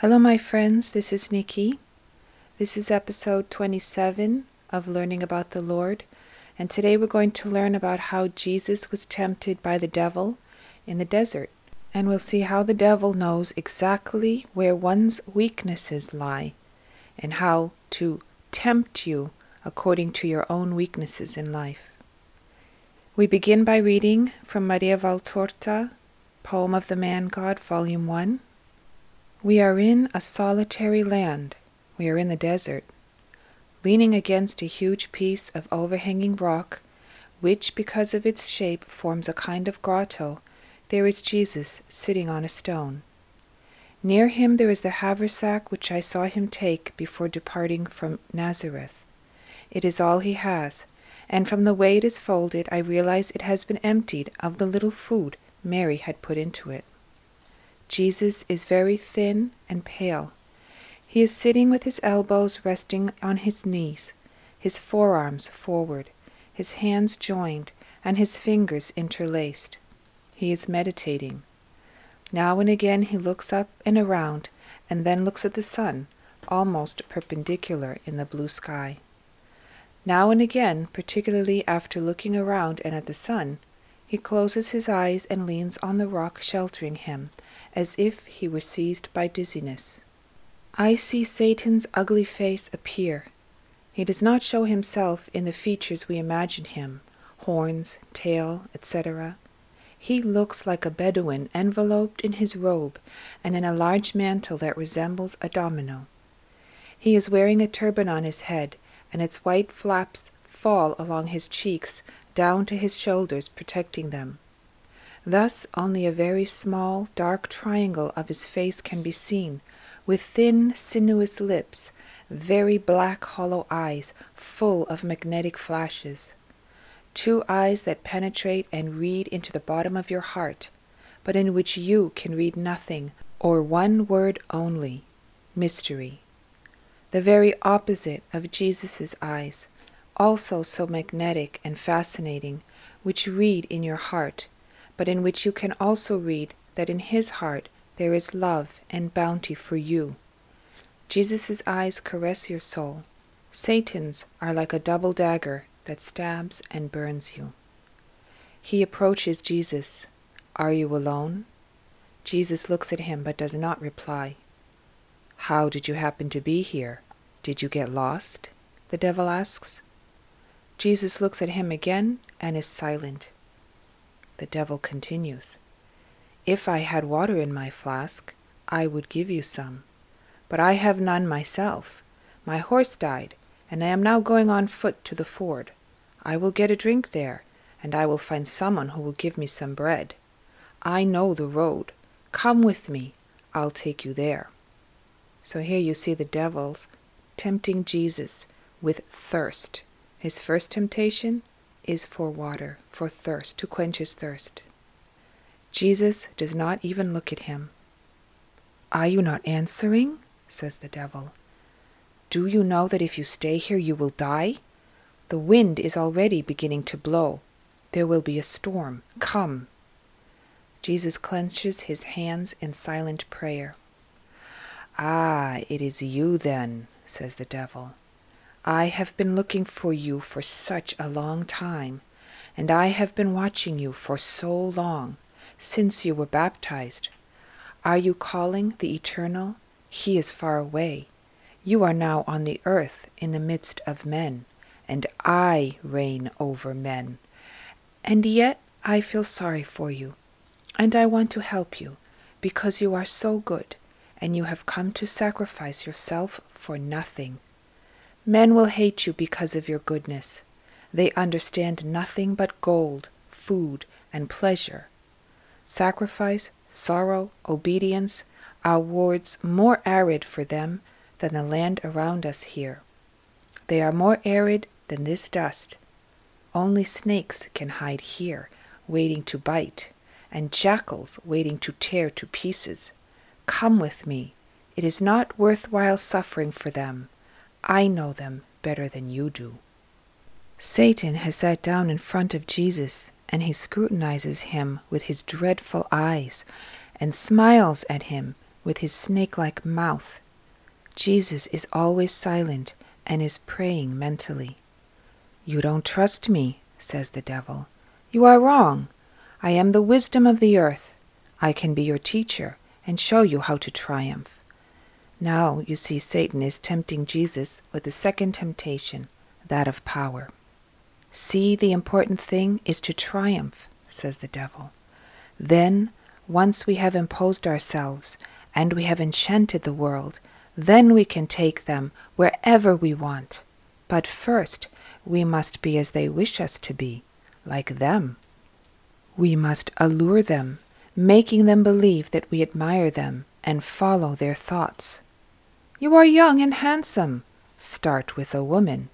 Hello, my friends. This is Nikki. This is episode 27 of Learning About the Lord. And today we're going to learn about how Jesus was tempted by the devil in the desert. And we'll see how the devil knows exactly where one's weaknesses lie and how to tempt you according to your own weaknesses in life. We begin by reading from Maria Valtorta, Poem of the Man God, Volume 1. We are in a solitary land. We are in the desert. Leaning against a huge piece of overhanging rock, which, because of its shape, forms a kind of grotto, there is Jesus sitting on a stone. Near him there is the haversack which I saw him take before departing from Nazareth. It is all he has, and from the way it is folded I realize it has been emptied of the little food Mary had put into it. Jesus is very thin and pale. He is sitting with his elbows resting on his knees, his forearms forward, his hands joined, and his fingers interlaced. He is meditating. Now and again he looks up and around, and then looks at the sun, almost perpendicular in the blue sky. Now and again, particularly after looking around and at the sun, he closes his eyes and leans on the rock sheltering him, as if he were seized by dizziness. I see Satan's ugly face appear. He does not show himself in the features we imagine him horns, tail, etc. He looks like a Bedouin enveloped in his robe and in a large mantle that resembles a domino. He is wearing a turban on his head and its white flaps fall along his cheeks down to his shoulders, protecting them. Thus only a very small, dark triangle of his face can be seen, with thin, sinuous lips, very black, hollow eyes, full of magnetic flashes. Two eyes that penetrate and read into the bottom of your heart, but in which you can read nothing, or one word only mystery the very opposite of Jesus' eyes, also so magnetic and fascinating, which you read in your heart, but in which you can also read that in his heart there is love and bounty for you. Jesus' eyes caress your soul. Satan's are like a double dagger that stabs and burns you. He approaches Jesus. Are you alone? Jesus looks at him but does not reply. How did you happen to be here? Did you get lost? the devil asks. Jesus looks at him again and is silent. The devil continues, If I had water in my flask, I would give you some. But I have none myself. My horse died, and I am now going on foot to the ford. I will get a drink there, and I will find someone who will give me some bread. I know the road. Come with me. I'll take you there. So here you see the devil's tempting Jesus with thirst. His first temptation is for water, for thirst, to quench his thirst. Jesus does not even look at him. Are you not answering? says the devil. Do you know that if you stay here you will die? The wind is already beginning to blow. There will be a storm. Come. Jesus clenches his hands in silent prayer. Ah, it is you then, says the devil. I have been looking for you for such a long time, and I have been watching you for so long, since you were baptized. Are you calling the Eternal? He is far away. You are now on the earth in the midst of men, and I reign over men. And yet I feel sorry for you, and I want to help you, because you are so good and you have come to sacrifice yourself for nothing. Men will hate you because of your goodness. They understand nothing but gold, food, and pleasure. Sacrifice, sorrow, obedience are words more arid for them than the land around us here. They are more arid than this dust. Only snakes can hide here, waiting to bite, and jackals waiting to tear to pieces. Come with me. It is not worth while suffering for them. I know them better than you do. Satan has sat down in front of Jesus, and he scrutinizes him with his dreadful eyes, and smiles at him with his snake like mouth. Jesus is always silent and is praying mentally. You don't trust me, says the devil. You are wrong. I am the wisdom of the earth. I can be your teacher and show you how to triumph. Now you see Satan is tempting Jesus with the second temptation, that of power. See, the important thing is to triumph, says the devil. Then, once we have imposed ourselves and we have enchanted the world, then we can take them wherever we want. But first, we must be as they wish us to be, like them. We must allure them, making them believe that we admire them and follow their thoughts. You are young and handsome. Start with a woman.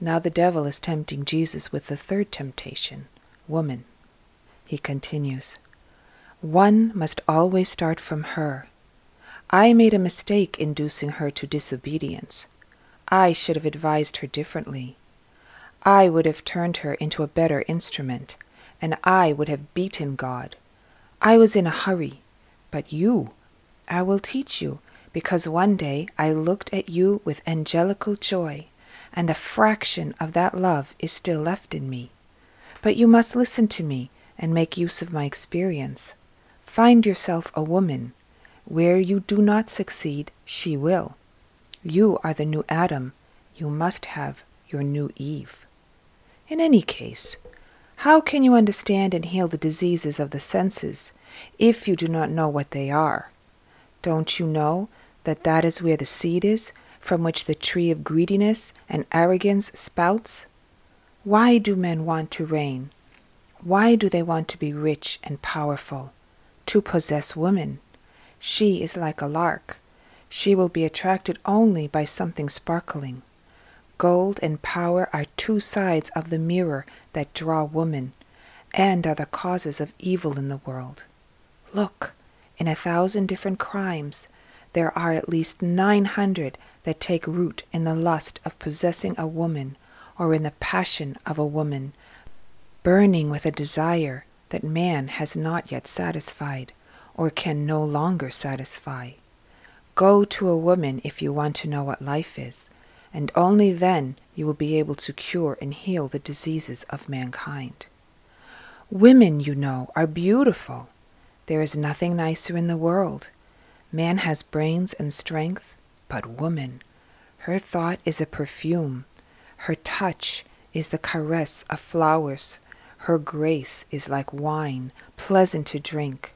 Now the devil is tempting Jesus with the third temptation, woman. He continues, One must always start from her. I made a mistake inducing her to disobedience. I should have advised her differently. I would have turned her into a better instrument, and I would have beaten God. I was in a hurry, but you, I will teach you, because one day I looked at you with angelical joy, and a fraction of that love is still left in me. But you must listen to me and make use of my experience. Find yourself a woman. Where you do not succeed, she will. You are the new Adam. You must have your new Eve. In any case, how can you understand and heal the diseases of the senses if you do not know what they are? Don't you know that that is where the seed is, from which the tree of greediness and arrogance spouts? Why do men want to reign? Why do they want to be rich and powerful? To possess woman. She is like a lark. She will be attracted only by something sparkling. Gold and power are two sides of the mirror that draw woman, and are the causes of evil in the world. Look, in a thousand different crimes, there are at least nine hundred that take root in the lust of possessing a woman or in the passion of a woman, burning with a desire that man has not yet satisfied or can no longer satisfy. Go to a woman if you want to know what life is, and only then you will be able to cure and heal the diseases of mankind. Women, you know, are beautiful. There is nothing nicer in the world. Man has brains and strength, but woman, her thought is a perfume, her touch is the caress of flowers, her grace is like wine, pleasant to drink,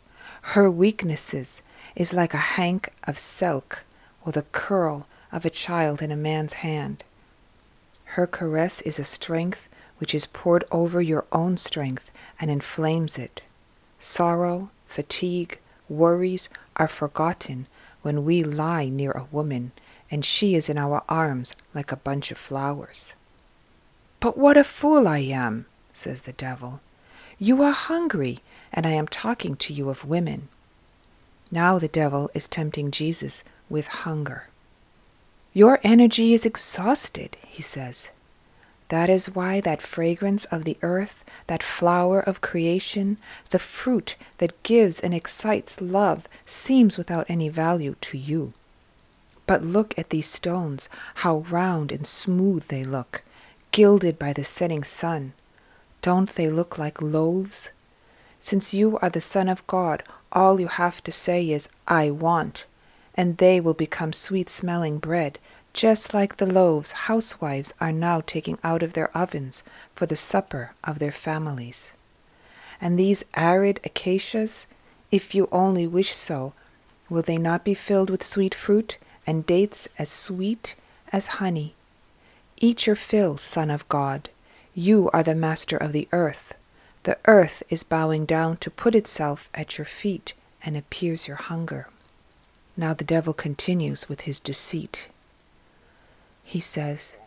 her weaknesses is like a hank of silk or the curl of a child in a man's hand. Her caress is a strength which is poured over your own strength and inflames it. Sorrow, fatigue, worries are forgotten when we lie near a woman and she is in our arms like a bunch of flowers. But what a fool I am, says the devil. You are hungry, and I am talking to you of women. Now the devil is tempting Jesus with hunger. Your energy is exhausted, he says. That is why that fragrance of the earth, that flower of creation, the fruit that gives and excites love, seems without any value to you. But look at these stones, how round and smooth they look, gilded by the setting sun. Don't they look like loaves? Since you are the Son of God, all you have to say is, I want, and they will become sweet smelling bread, just like the loaves housewives are now taking out of their ovens for the supper of their families. And these arid acacias, if you only wish so, will they not be filled with sweet fruit, and dates as sweet as honey? Eat your fill, Son of God. You are the master of the earth. The earth is bowing down to put itself at your feet, and appears your hunger. Now the devil continues with his deceit he says.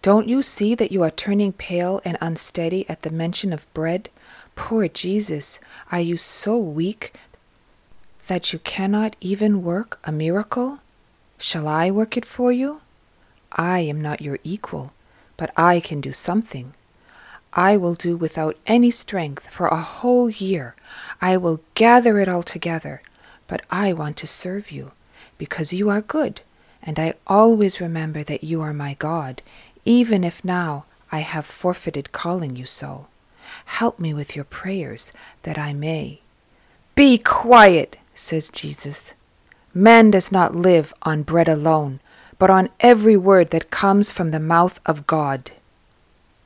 Don't you see that you are turning pale and unsteady at the mention of bread? Poor Jesus, are you so weak that you cannot even work a miracle? Shall I work it for you? I am not your equal, but I can do something. I will do without any strength for a whole year. I will gather it all together. But I want to serve you, because you are good, and I always remember that you are my God, even if now I have forfeited calling you so. Help me with your prayers, that I may. Be quiet, says Jesus. Man does not live on bread alone, but on every word that comes from the mouth of God.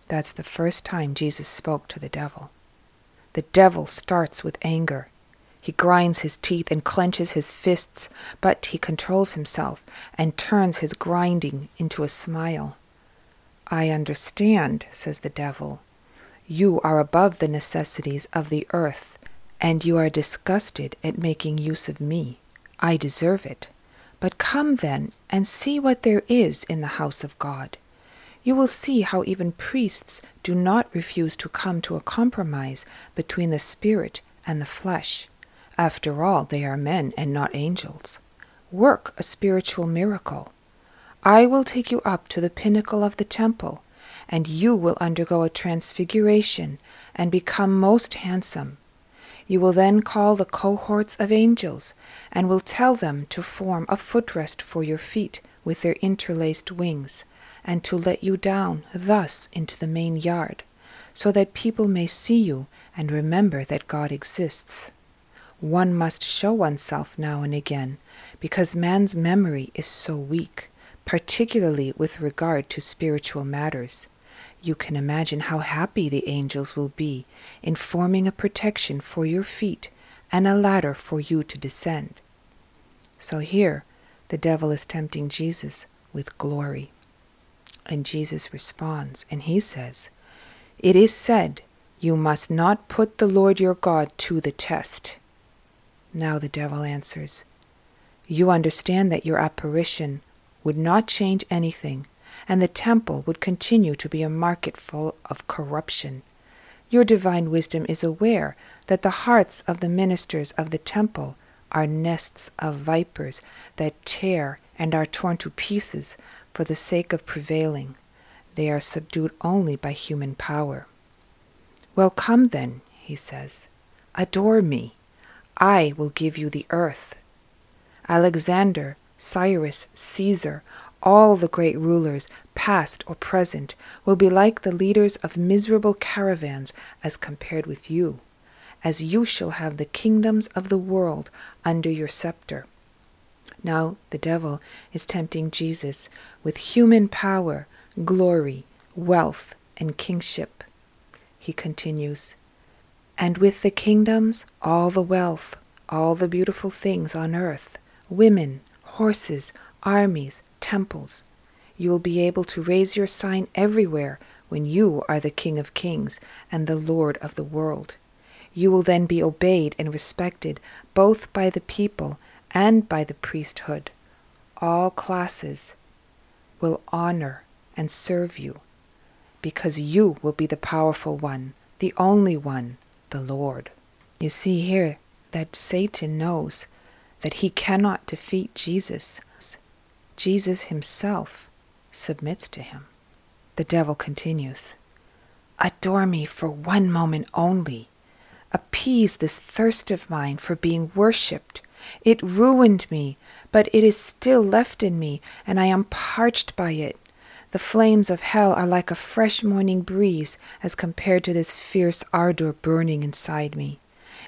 That's the first time Jesus spoke to the devil. The devil starts with anger. He grinds his teeth and clenches his fists, but he controls himself and turns his grinding into a smile. I understand, says the devil. You are above the necessities of the earth, and you are disgusted at making use of me. I deserve it. But come then and see what there is in the house of God you will see how even priests do not refuse to come to a compromise between the spirit and the flesh. After all, they are men and not angels. Work a spiritual miracle. I will take you up to the pinnacle of the temple, and you will undergo a transfiguration and become most handsome. You will then call the cohorts of angels, and will tell them to form a footrest for your feet with their interlaced wings and to let you down thus into the main yard, so that people may see you and remember that God exists. One must show oneself now and again, because man's memory is so weak, particularly with regard to spiritual matters. You can imagine how happy the angels will be in forming a protection for your feet and a ladder for you to descend. So here, the devil is tempting Jesus with glory. And Jesus responds, and he says, It is said, You must not put the Lord your God to the test. Now the devil answers, You understand that your apparition would not change anything, and the temple would continue to be a market full of corruption. Your divine wisdom is aware that the hearts of the ministers of the temple are nests of vipers that tear and are torn to pieces for the sake of prevailing. They are subdued only by human power. Well, come then, he says, adore me. I will give you the earth. Alexander, Cyrus, Caesar, all the great rulers, past or present, will be like the leaders of miserable caravans as compared with you, as you shall have the kingdoms of the world under your scepter. Now the devil is tempting Jesus with human power, glory, wealth, and kingship. He continues, And with the kingdoms, all the wealth, all the beautiful things on earth, women, horses, armies, temples. You will be able to raise your sign everywhere when you are the King of kings and the Lord of the world. You will then be obeyed and respected both by the people and by the priesthood, all classes will honor and serve you, because you will be the powerful one, the only one, the Lord. You see here that Satan knows that he cannot defeat Jesus. Jesus himself submits to him. The devil continues, Adore me for one moment only. Appease this thirst of mine for being worshipped it ruined me, but it is still left in me, and I am parched by it. The flames of hell are like a fresh morning breeze as compared to this fierce ardor burning inside me.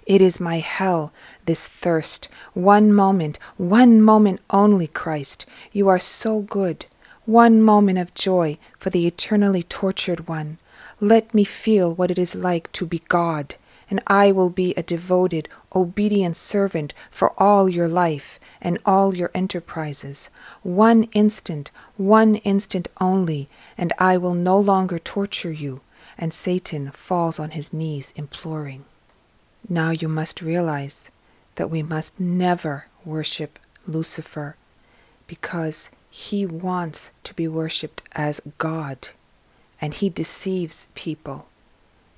It is my hell, this thirst. One moment, one moment only, Christ. You are so good. One moment of joy for the eternally tortured one. Let me feel what it is like to be God and I will be a devoted, obedient servant for all your life and all your enterprises. One instant, one instant only, and I will no longer torture you. And Satan falls on his knees, imploring. Now you must realize that we must never worship Lucifer because he wants to be worshipped as God and he deceives people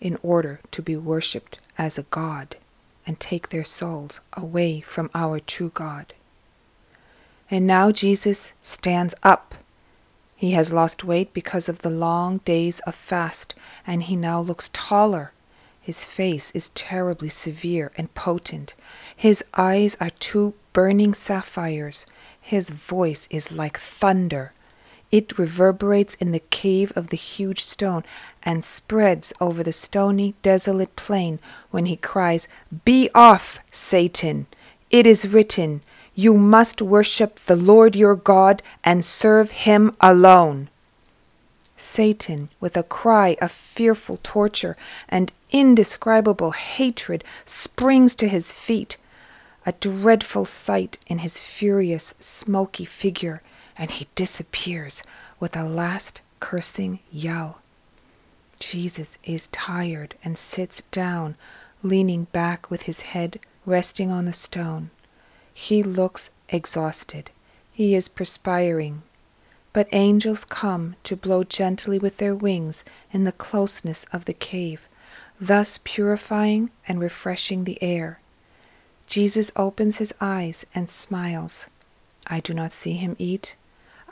in order to be worshipped as a god and take their souls away from our true God. And now Jesus stands up. He has lost weight because of the long days of fast, and he now looks taller. His face is terribly severe and potent. His eyes are two burning sapphires. His voice is like thunder. It reverberates in the cave of the huge stone and spreads over the stony, desolate plain when he cries, Be off, Satan! It is written, You must worship the Lord your God and serve him alone. Satan, with a cry of fearful torture and indescribable hatred, springs to his feet, a dreadful sight in his furious, smoky figure and he disappears with a last cursing yell. Jesus is tired and sits down, leaning back with his head resting on the stone. He looks exhausted. He is perspiring. But angels come to blow gently with their wings in the closeness of the cave, thus purifying and refreshing the air. Jesus opens his eyes and smiles. I do not see him eat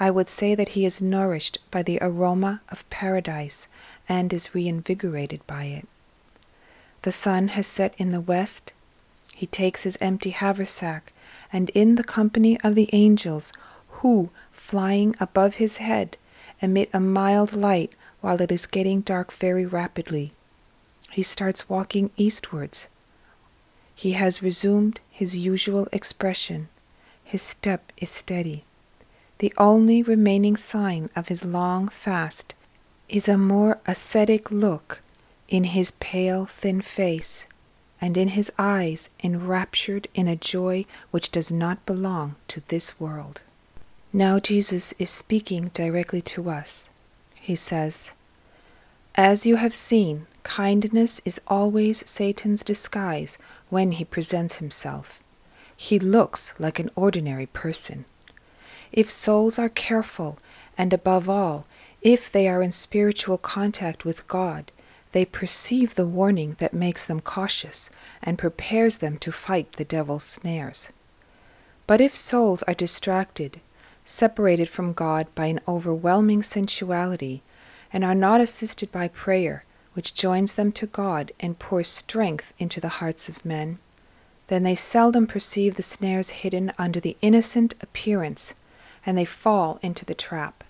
I would say that he is nourished by the aroma of paradise and is reinvigorated by it. The sun has set in the west. He takes his empty haversack, and in the company of the angels, who, flying above his head, emit a mild light while it is getting dark very rapidly, he starts walking eastwards. He has resumed his usual expression. His step is steady. The only remaining sign of his long fast is a more ascetic look in his pale, thin face, and in his eyes enraptured in a joy which does not belong to this world. Now Jesus is speaking directly to us. He says, As you have seen, kindness is always Satan's disguise when he presents himself. He looks like an ordinary person. If souls are careful, and above all, if they are in spiritual contact with God, they perceive the warning that makes them cautious and prepares them to fight the devil's snares. But if souls are distracted, separated from God by an overwhelming sensuality, and are not assisted by prayer, which joins them to God and pours strength into the hearts of men, then they seldom perceive the snares hidden under the innocent appearance and they fall into the trap.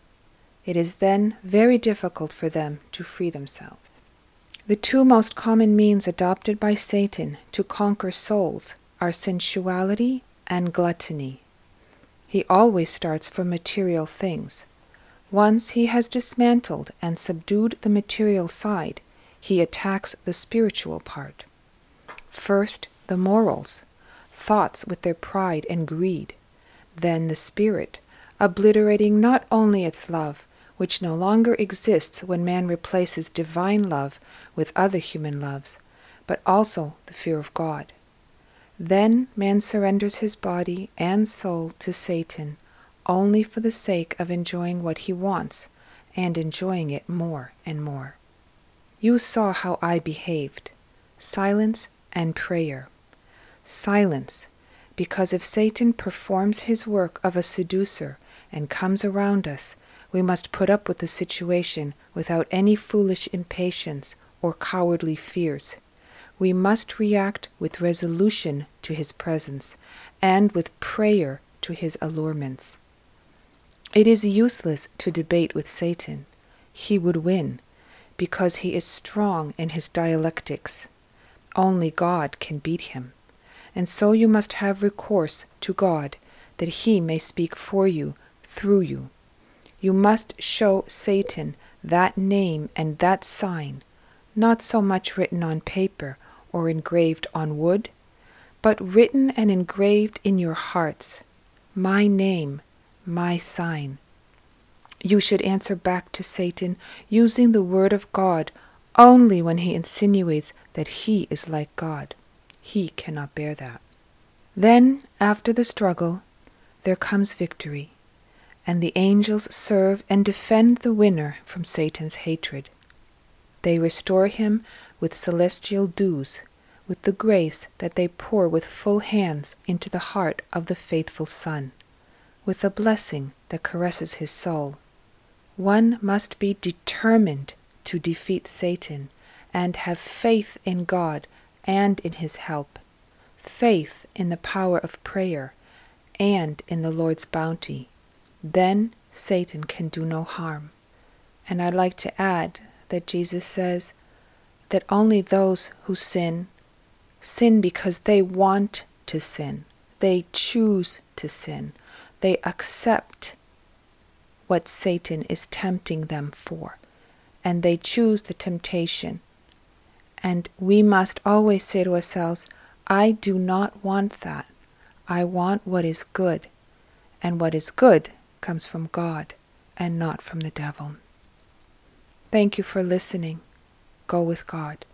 It is then very difficult for them to free themselves. The two most common means adopted by Satan to conquer souls are sensuality and gluttony. He always starts from material things. Once he has dismantled and subdued the material side, he attacks the spiritual part. First, the morals, thoughts with their pride and greed, then the spirit, obliterating not only its love, which no longer exists when man replaces divine love with other human loves, but also the fear of God. Then man surrenders his body and soul to Satan only for the sake of enjoying what he wants, and enjoying it more and more. You saw how I behaved silence and prayer. Silence, because if Satan performs his work of a seducer, and comes around us, we must put up with the situation without any foolish impatience or cowardly fears. We must react with resolution to his presence and with prayer to his allurements. It is useless to debate with Satan. He would win, because he is strong in his dialectics. Only God can beat him. And so you must have recourse to God, that he may speak for you through you. You must show Satan that name and that sign, not so much written on paper or engraved on wood, but written and engraved in your hearts. My name, my sign. You should answer back to Satan using the word of God only when he insinuates that he is like God. He cannot bear that. Then, after the struggle, there comes victory and the angels serve and defend the winner from Satan's hatred. They restore him with celestial dews, with the grace that they pour with full hands into the heart of the faithful Son, with a blessing that caresses his soul. One must be determined to defeat Satan and have faith in God and in His help, faith in the power of prayer and in the Lord's bounty, then Satan can do no harm. And I'd like to add that Jesus says that only those who sin, sin because they want to sin. They choose to sin. They accept what Satan is tempting them for. And they choose the temptation. And we must always say to ourselves, I do not want that. I want what is good. And what is good comes from God and not from the devil. Thank you for listening. Go with God.